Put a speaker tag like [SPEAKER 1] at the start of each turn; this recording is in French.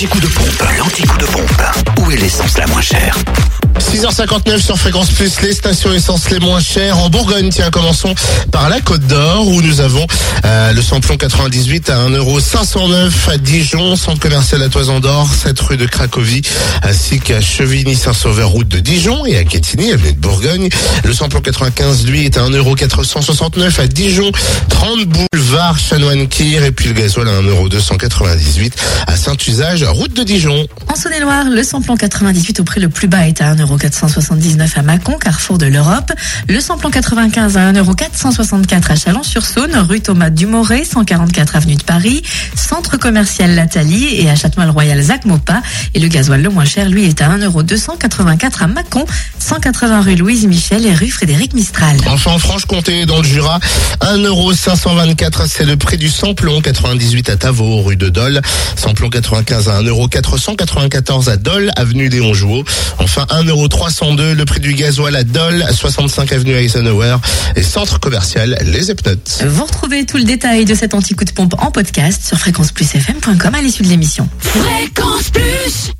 [SPEAKER 1] L'anticoup de pompe, l'anticoup de pompe. Où est l'essence la moins chère?
[SPEAKER 2] 6h59 sur Fréquence Plus, les stations essence les moins chères en Bourgogne. Tiens, commençons par la Côte d'Or où nous avons euh, le samplon 98 à 1,509€ à Dijon, centre commercial à Toison d'Or, 7 rue de Cracovie, ainsi qu'à Chevigny-Saint-Sauveur, route de Dijon et à Quetigny, avenue de Bourgogne. Le samplon 95, lui, est à 1,469€ à Dijon, 30 boulevard Chanoine-Kir et puis le gasoil à 1,298€ à Saint-Usage, route de Dijon.
[SPEAKER 3] En Saône-et-Loire, le samplon 98 au prix le plus bas est à 1,479€ à Mâcon, carrefour de l'Europe. Le samplon 95 à 1,464€ à Chalon-sur-Saône, rue Thomas Dumoré, 144 avenue de Paris, centre commercial Lathalie et à Châtenois-le-Royal Zac Mopa. Et le gasoil le moins cher, lui, est à 1,284€ à Mâcon, 180 rue Louise Michel et rue Frédéric Mistral.
[SPEAKER 2] Enfin, en Franche-Comté, dans le Jura, 1,524€, c'est le prix du samplon 98 à Tavaux, rue de Dole. Samplon 95 à 1,494€ à Dole, avenue Léon Jouot. Enfin, 1,302€ le prix du gasoil à Dole, 65 avenue Eisenhower et centre commercial Les Epnotes.
[SPEAKER 3] Vous retrouvez tout le détail de cet anti-coup de pompe en podcast sur fréquenceplusfm.com à l'issue de l'émission.
[SPEAKER 4] Fréquence